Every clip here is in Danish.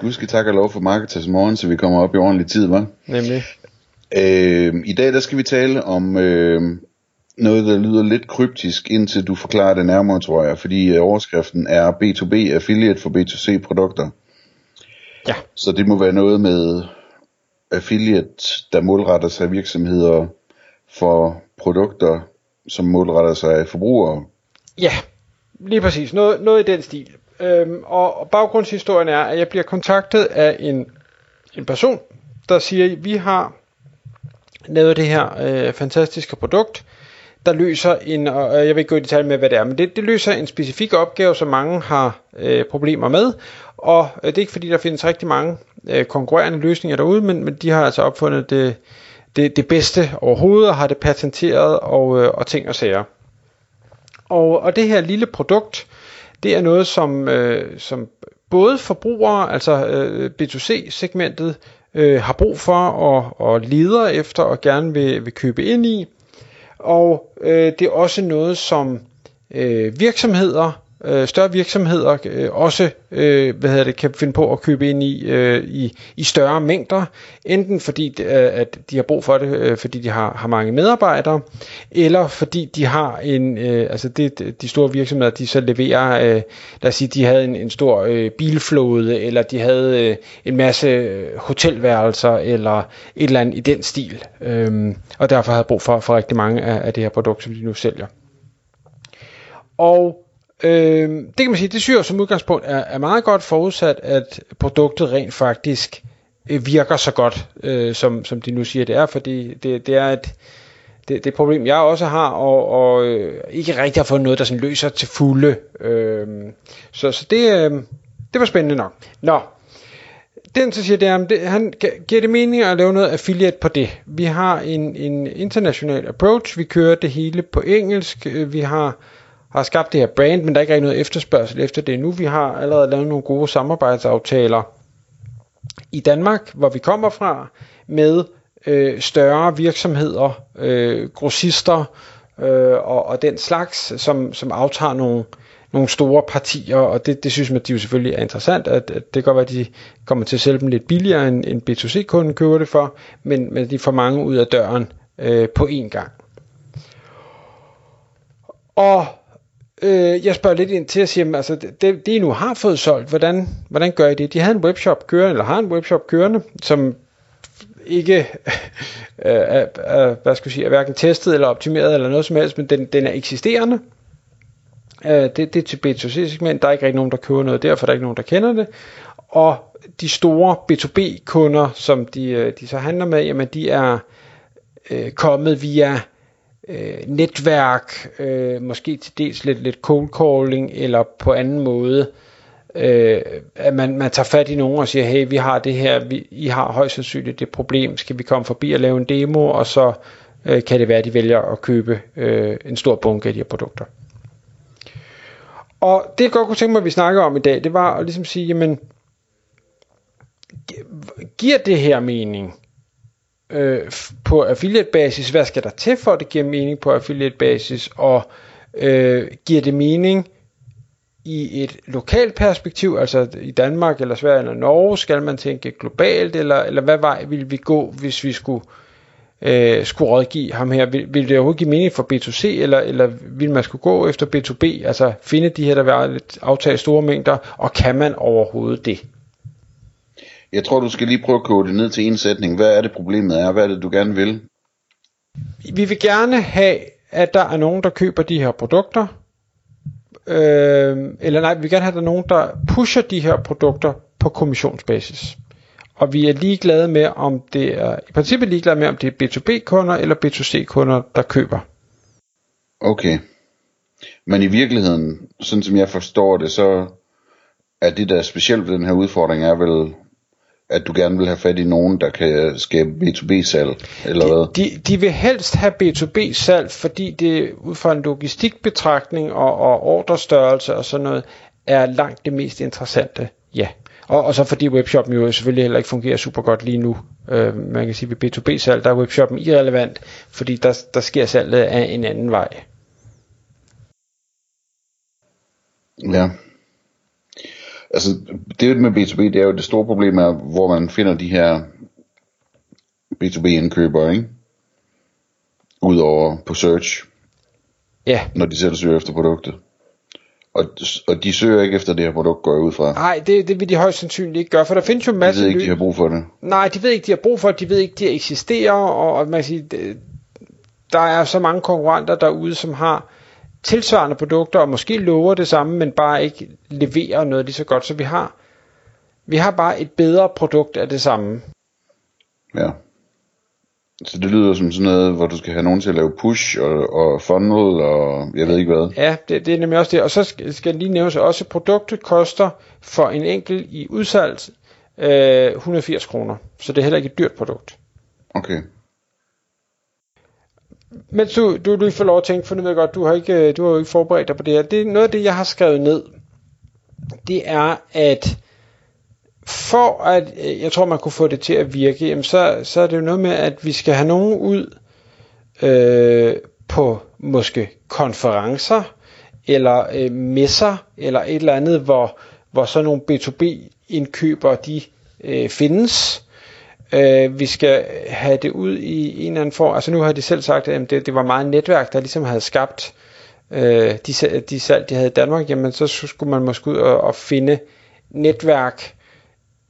Gud skal takke og lov for Marketers morgen, så vi kommer op i ordentlig tid, hva'? Nemlig. Øh, I dag der skal vi tale om øh, noget, der lyder lidt kryptisk, indtil du forklarer det nærmere, tror jeg. Fordi øh, overskriften er B2B affiliate for B2C produkter. Ja. Så det må være noget med affiliate, der målretter sig virksomheder for produkter, som målretter sig forbrugere. Ja, lige præcis. Noget, noget i den stil. Øhm, og, og baggrundshistorien er, at jeg bliver kontaktet af en, en person, der siger, at vi har lavet det her øh, fantastiske produkt, der løser en, og jeg vil ikke gå i detalje med, hvad det er, men det, det løser en specifik opgave, som mange har øh, problemer med, og øh, det er ikke fordi, der findes rigtig mange øh, konkurrerende løsninger derude, men, men de har altså opfundet det, det, det bedste overhovedet, og har det patenteret og, øh, og ting og sager. Og, og det her lille produkt, det er noget, som, øh, som både forbrugere, altså øh, B2C-segmentet, øh, har brug for og, og leder efter og gerne vil, vil købe ind i. Og øh, det er også noget, som øh, virksomheder øh, større virksomheder øh, også øh, hvad hedder det, kan finde på at købe ind i, øh, i, i større mængder, enten fordi øh, at de har brug for det, øh, fordi de har, har mange medarbejdere, eller fordi de har en, øh, altså det, de store virksomheder, de så leverer, øh, lad os sige, de havde en, en stor øh, bilflåde, eller de havde øh, en masse øh, hotelværelser, eller et eller andet i den stil, øh, og derfor havde brug for, for rigtig mange af, af det her produkt, som de nu sælger. Og Øh, det kan man sige, det syr som udgangspunkt er, er meget godt forudsat, at produktet rent faktisk øh, virker så godt, øh, som, som de nu siger, det er, fordi det, det er et det, det problem, jeg også har, og, og øh, ikke rigtig har fået noget, der sådan løser til fulde. Øh, så så det, øh, det var spændende nok. Nå, den så siger, det er, det, han giver det mening at lave noget affiliate på det. Vi har en, en international approach, vi kører det hele på engelsk, øh, vi har har skabt det her brand, men der er ikke rigtig noget efterspørgsel efter det nu. Vi har allerede lavet nogle gode samarbejdsaftaler i Danmark, hvor vi kommer fra, med øh, større virksomheder, øh, grossister øh, og, og den slags, som, som aftager nogle, nogle store partier, og det, det synes man, de jo selvfølgelig er interessant, at, at det kan godt være, at de kommer til at sælge dem lidt billigere, end, end B2C-kunden køber det for, men, men de får mange ud af døren øh, på én gang. Og Øh, jeg spørger lidt ind til at sige, altså det, det I nu har fået solgt, hvordan, hvordan gør I det? De havde en webshop kørende, eller har en webshop kørende, som ikke øh, er, er, hvad skal jeg sige, er hverken testet eller optimeret eller noget som helst, men den, den er eksisterende. Øh, det, det er til B2C-segment, der er ikke rigtig nogen, der køber noget, derfor er der ikke nogen, der kender det. Og de store B2B-kunder, som de, øh, de så handler med, jamen de er øh, kommet via øh, netværk, øh, måske til dels lidt, lidt cold calling, eller på anden måde, øh, at man, man tager fat i nogen og siger, hey, vi har det her, vi, I har højst sandsynligt det problem, skal vi komme forbi og lave en demo, og så øh, kan det være, at de vælger at købe øh, en stor bunke af de her produkter. Og det jeg godt kunne tænke mig, at vi snakker om i dag, det var at ligesom sige, jamen, giver det her mening? Øh, på affiliate basis, hvad skal der til for at det giver mening på affiliate basis, og øh, giver det mening i et lokalt perspektiv, altså i Danmark eller Sverige eller Norge, skal man tænke globalt, eller, eller hvad vej vil vi gå, hvis vi skulle, øh, skulle rådgive ham her? Vil, vil det overhovedet give mening for B2C, eller, eller vil man skulle gå efter B2B, altså finde de her, der vil aftage store mængder, og kan man overhovedet det? Jeg tror, du skal lige prøve at kode det ned til en sætning. Hvad er det problemet er? Hvad er det, du gerne vil? Vi vil gerne have, at der er nogen, der køber de her produkter. Øh, eller nej, vi vil gerne have, at der er nogen, der pusher de her produkter på kommissionsbasis. Og vi er ligeglade med, om det er, i princippet ligeglade med, om det er B2B-kunder eller B2C-kunder, der køber. Okay. Men i virkeligheden, sådan som jeg forstår det, så er det, der er specielt ved den her udfordring, er vel at du gerne vil have fat i nogen, der kan skabe B2B-salg, eller de, hvad? De, de vil helst have B2B-salg, fordi det ud fra en logistikbetragtning og, og ordrestørrelse og sådan noget, er langt det mest interessante, ja. Og, og så fordi webshoppen jo selvfølgelig heller ikke fungerer super godt lige nu. Øh, man kan sige, ved B2B-salg, der er webshoppen irrelevant, fordi der, der sker salget af en anden vej. Ja. Altså, det med B2B, det er jo det store problem er, hvor man finder de her B2B-indkøbere, ikke? Udover på search, Ja, når de selv søger efter produktet. Og, og de søger ikke efter det her produkt, går jeg ud fra. nej, det, det vil de højst sandsynligt ikke gøre, for der findes jo en De masse ved ikke, de har brug for det. Nej, de ved ikke, de har brug for det, de ved ikke, de eksisterer, og, og man kan sige, der er så mange konkurrenter derude, som har tilsvarende produkter, og måske lover det samme, men bare ikke leverer noget lige så godt, så vi har, vi har bare et bedre produkt af det samme. Ja. Så det lyder som sådan noget, hvor du skal have nogen til at lave push og, og funnel og jeg ved ikke hvad. Ja, det, det er nemlig også det, og så skal, skal lige nævnes også, at produktet koster for en enkelt i udsalg øh, 180 kroner, så det er heller ikke et dyrt produkt. Okay. Mens du, du du får lov at tænke, for nu ved jeg godt, du har, ikke, øh, du har jo ikke forberedt dig på det her. Det er noget af det, jeg har skrevet ned. Det er, at for at, øh, jeg tror, man kunne få det til at virke, jamen så, så er det jo noget med, at vi skal have nogen ud øh, på måske konferencer, eller øh, messer, eller et eller andet, hvor, hvor sådan nogle B2B-indkøbere, de øh, findes. Øh, vi skal have det ud i en eller anden form. Altså nu har de selv sagt, at det, det var meget netværk, der ligesom havde skabt øh, de, de salg, de havde i Danmark. Jamen så skulle man måske ud og, og finde netværk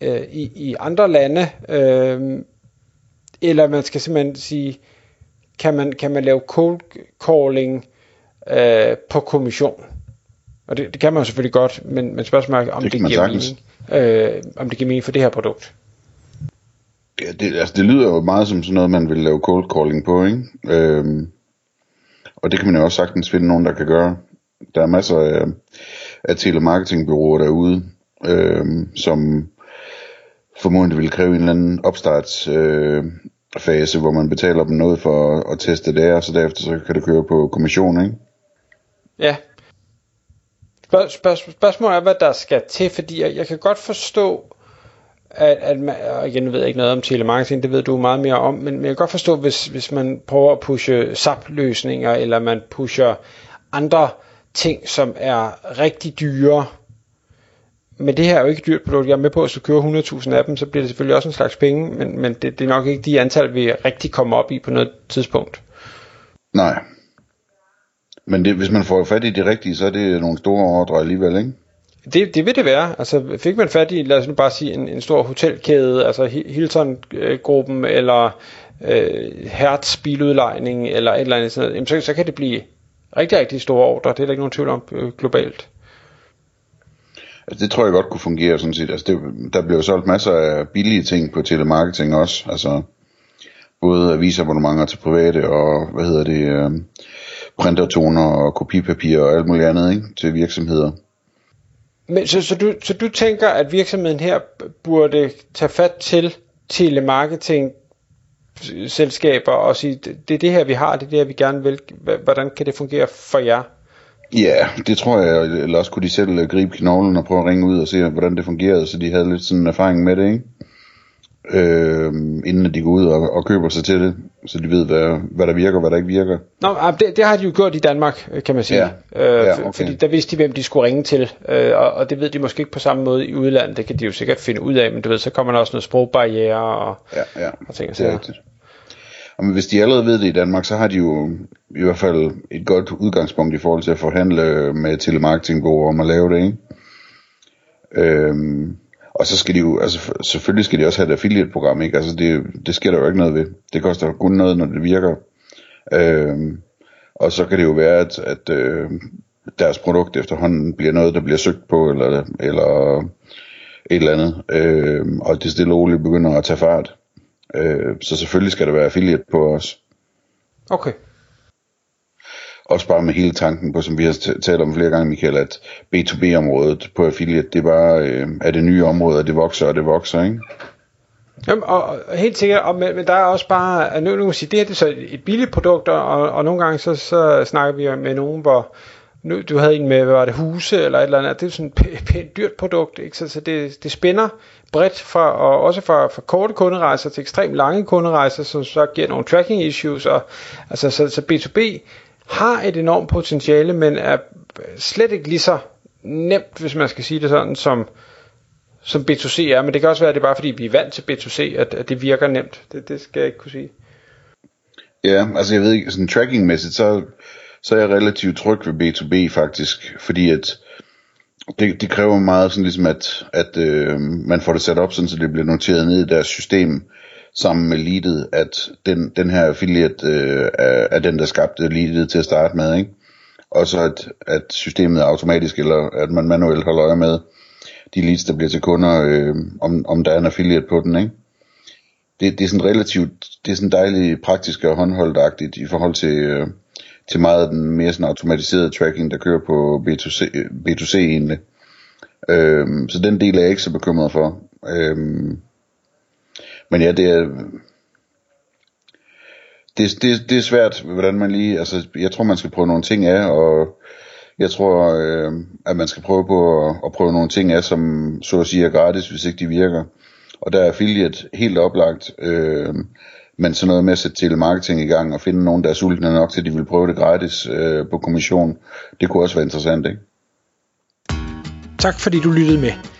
øh, i, i andre lande. Øh, eller man skal simpelthen sige, kan man, kan man lave cold calling øh, på kommission? Og det, det kan man selvfølgelig godt, men, men spørgsmålet er, om Det det, giver mening. Øh, om det giver mening for det her produkt. Ja, det, altså, det lyder jo meget som sådan noget, man vil lave cold calling på, ikke? Øhm, og det kan man jo også sagtens finde nogen, der kan gøre. Der er masser af, af telemarketingbyråer derude, øhm, som formodentlig vil kræve en eller anden opstartsfase, øh, fase, hvor man betaler dem noget for at, at teste det, og så derefter så kan det køre på kommission, ikke? Ja. Spørg, spørg, spørgsmålet er, hvad der skal til, fordi jeg, jeg kan godt forstå, at, at man, og igen ved jeg ikke noget om telemarketing, det ved du meget mere om, men, men jeg kan godt forstå, hvis, hvis man prøver at pushe SAP-løsninger, eller man pusher andre ting, som er rigtig dyre. Men det her er jo ikke et dyrt produkt. Jeg er med på, at hvis du køber 100.000 af dem, så bliver det selvfølgelig også en slags penge, men, men det, det er nok ikke de antal, vi rigtig kommer op i på noget tidspunkt. Nej. Men det, hvis man får fat i de rigtige, så er det nogle store ordre alligevel, ikke? Det, det vil det være. Altså fik man fat i, lad os nu bare sige, en, en stor hotelkæde, altså Hilton-gruppen, eller øh, Hertz biludlejning, eller et eller andet sådan noget, jamen, så, så kan det blive rigtig, rigtig store ordre. Det er der ikke nogen tvivl om øh, globalt. Altså, det tror jeg godt kunne fungere sådan set. Altså, det, der bliver jo solgt masser af billige ting på telemarketing også. Altså, både avisabonnementer til private og, hvad hedder det, øh, printertoner og kopipapir og alt muligt andet, ikke? Til virksomheder. Men, så, så, du, så du tænker, at virksomheden her burde tage fat til telemarketing selskaber og sige, det, det er det her, vi har, det er det her, vi gerne vil. Hvordan kan det fungere for jer? Ja, det tror jeg, eller også kunne de selv øh, gribe knoglen og prøve at ringe ud og se, hvordan det fungerede, så de havde lidt sådan en erfaring med det, ikke? Øh, inden at de går ud og, og køber sig til det, så de ved, hvad, hvad der virker og hvad der ikke virker. Nå, ah, det, det har de jo gjort i Danmark, øh, kan man sige. Ja. Øh, Ja, okay. Fordi der vidste de, hvem de skulle ringe til, øh, og, og det ved de måske ikke på samme måde i udlandet. Det kan de jo sikkert finde ud af, men du ved, så kommer der også noget sprogbarriere og, Ja, ja, og ting og det er sager. rigtigt. Og men hvis de allerede ved det i Danmark, så har de jo i hvert fald et godt udgangspunkt i forhold til at forhandle med telemarketingbureauer om at lave det, ikke? Øhm, og så skal de jo, altså selvfølgelig skal de også have et affiliate-program, ikke? Altså det, det sker der jo ikke noget ved. Det koster kun noget, når det virker. Øhm, og så kan det jo være, at, at øh, deres produkt efterhånden bliver noget, der bliver søgt på, eller, eller et eller andet. Øhm, og det stille og roligt begynder at tage fart. Øh, så selvfølgelig skal der være affiliate på os. Okay. Også bare med hele tanken på, som vi har talt om flere gange, Michael, at B2B-området på affiliate, det er bare øh, er det nye område, og det vokser, og det vokser, ikke? Jamen, og, og helt sikkert, og, men, men der er også bare, nu, nu kan sige, det her det er så et billigt produkt, og, og nogle gange så, så snakker vi med nogen, hvor nu, du havde en med, hvad var det, huse eller et eller andet, det er sådan et pænt dyrt produkt, ikke? så, så det, det spænder bredt, fra, og også fra, fra korte kunderejser til ekstremt lange kunderejser, som så giver nogle tracking issues, og, altså, så, så B2B har et enormt potentiale, men er slet ikke lige så nemt, hvis man skal sige det sådan, som, som B2C er, men det kan også være, at det er bare fordi, vi er vant til B2C, at, at det virker nemt. Det, det skal jeg ikke kunne sige. Ja, altså jeg ved ikke, sådan trackingmæssigt, så, så er jeg relativt tryg ved B2B faktisk, fordi at det, det kræver meget sådan ligesom, at, at øh, man får det sat op, sådan, så det bliver noteret ned i deres system, sammen med leadet, at den, den her affiliate øh, er, er den, der skabte leadet til at starte med, ikke? Og så at, at systemet er automatisk, eller at man manuelt holder øje med, de leads, der bliver til kunder, øh, om, om der er en affiliate på den, ikke? Det, det er sådan relativt, det er sådan dejligt praktisk og håndholdagtigt i forhold til, øh, til meget af den mere sådan automatiserede tracking, der kører på B2C, B2C egentlig. Øh, så den del er jeg ikke så bekymret for. Øh, men ja, det er, det, det, det er svært, hvordan man lige, altså jeg tror man skal prøve nogle ting af, og jeg tror, øh, at man skal prøve på at, at prøve nogle ting af, som så at sige er gratis, hvis ikke de virker. Og der er affiliate helt oplagt, øh, men sådan noget med at sætte telemarketing i gang og finde nogen, der er sultne nok til, at de vil prøve det gratis øh, på kommission, det kunne også være interessant, ikke? Tak fordi du lyttede med.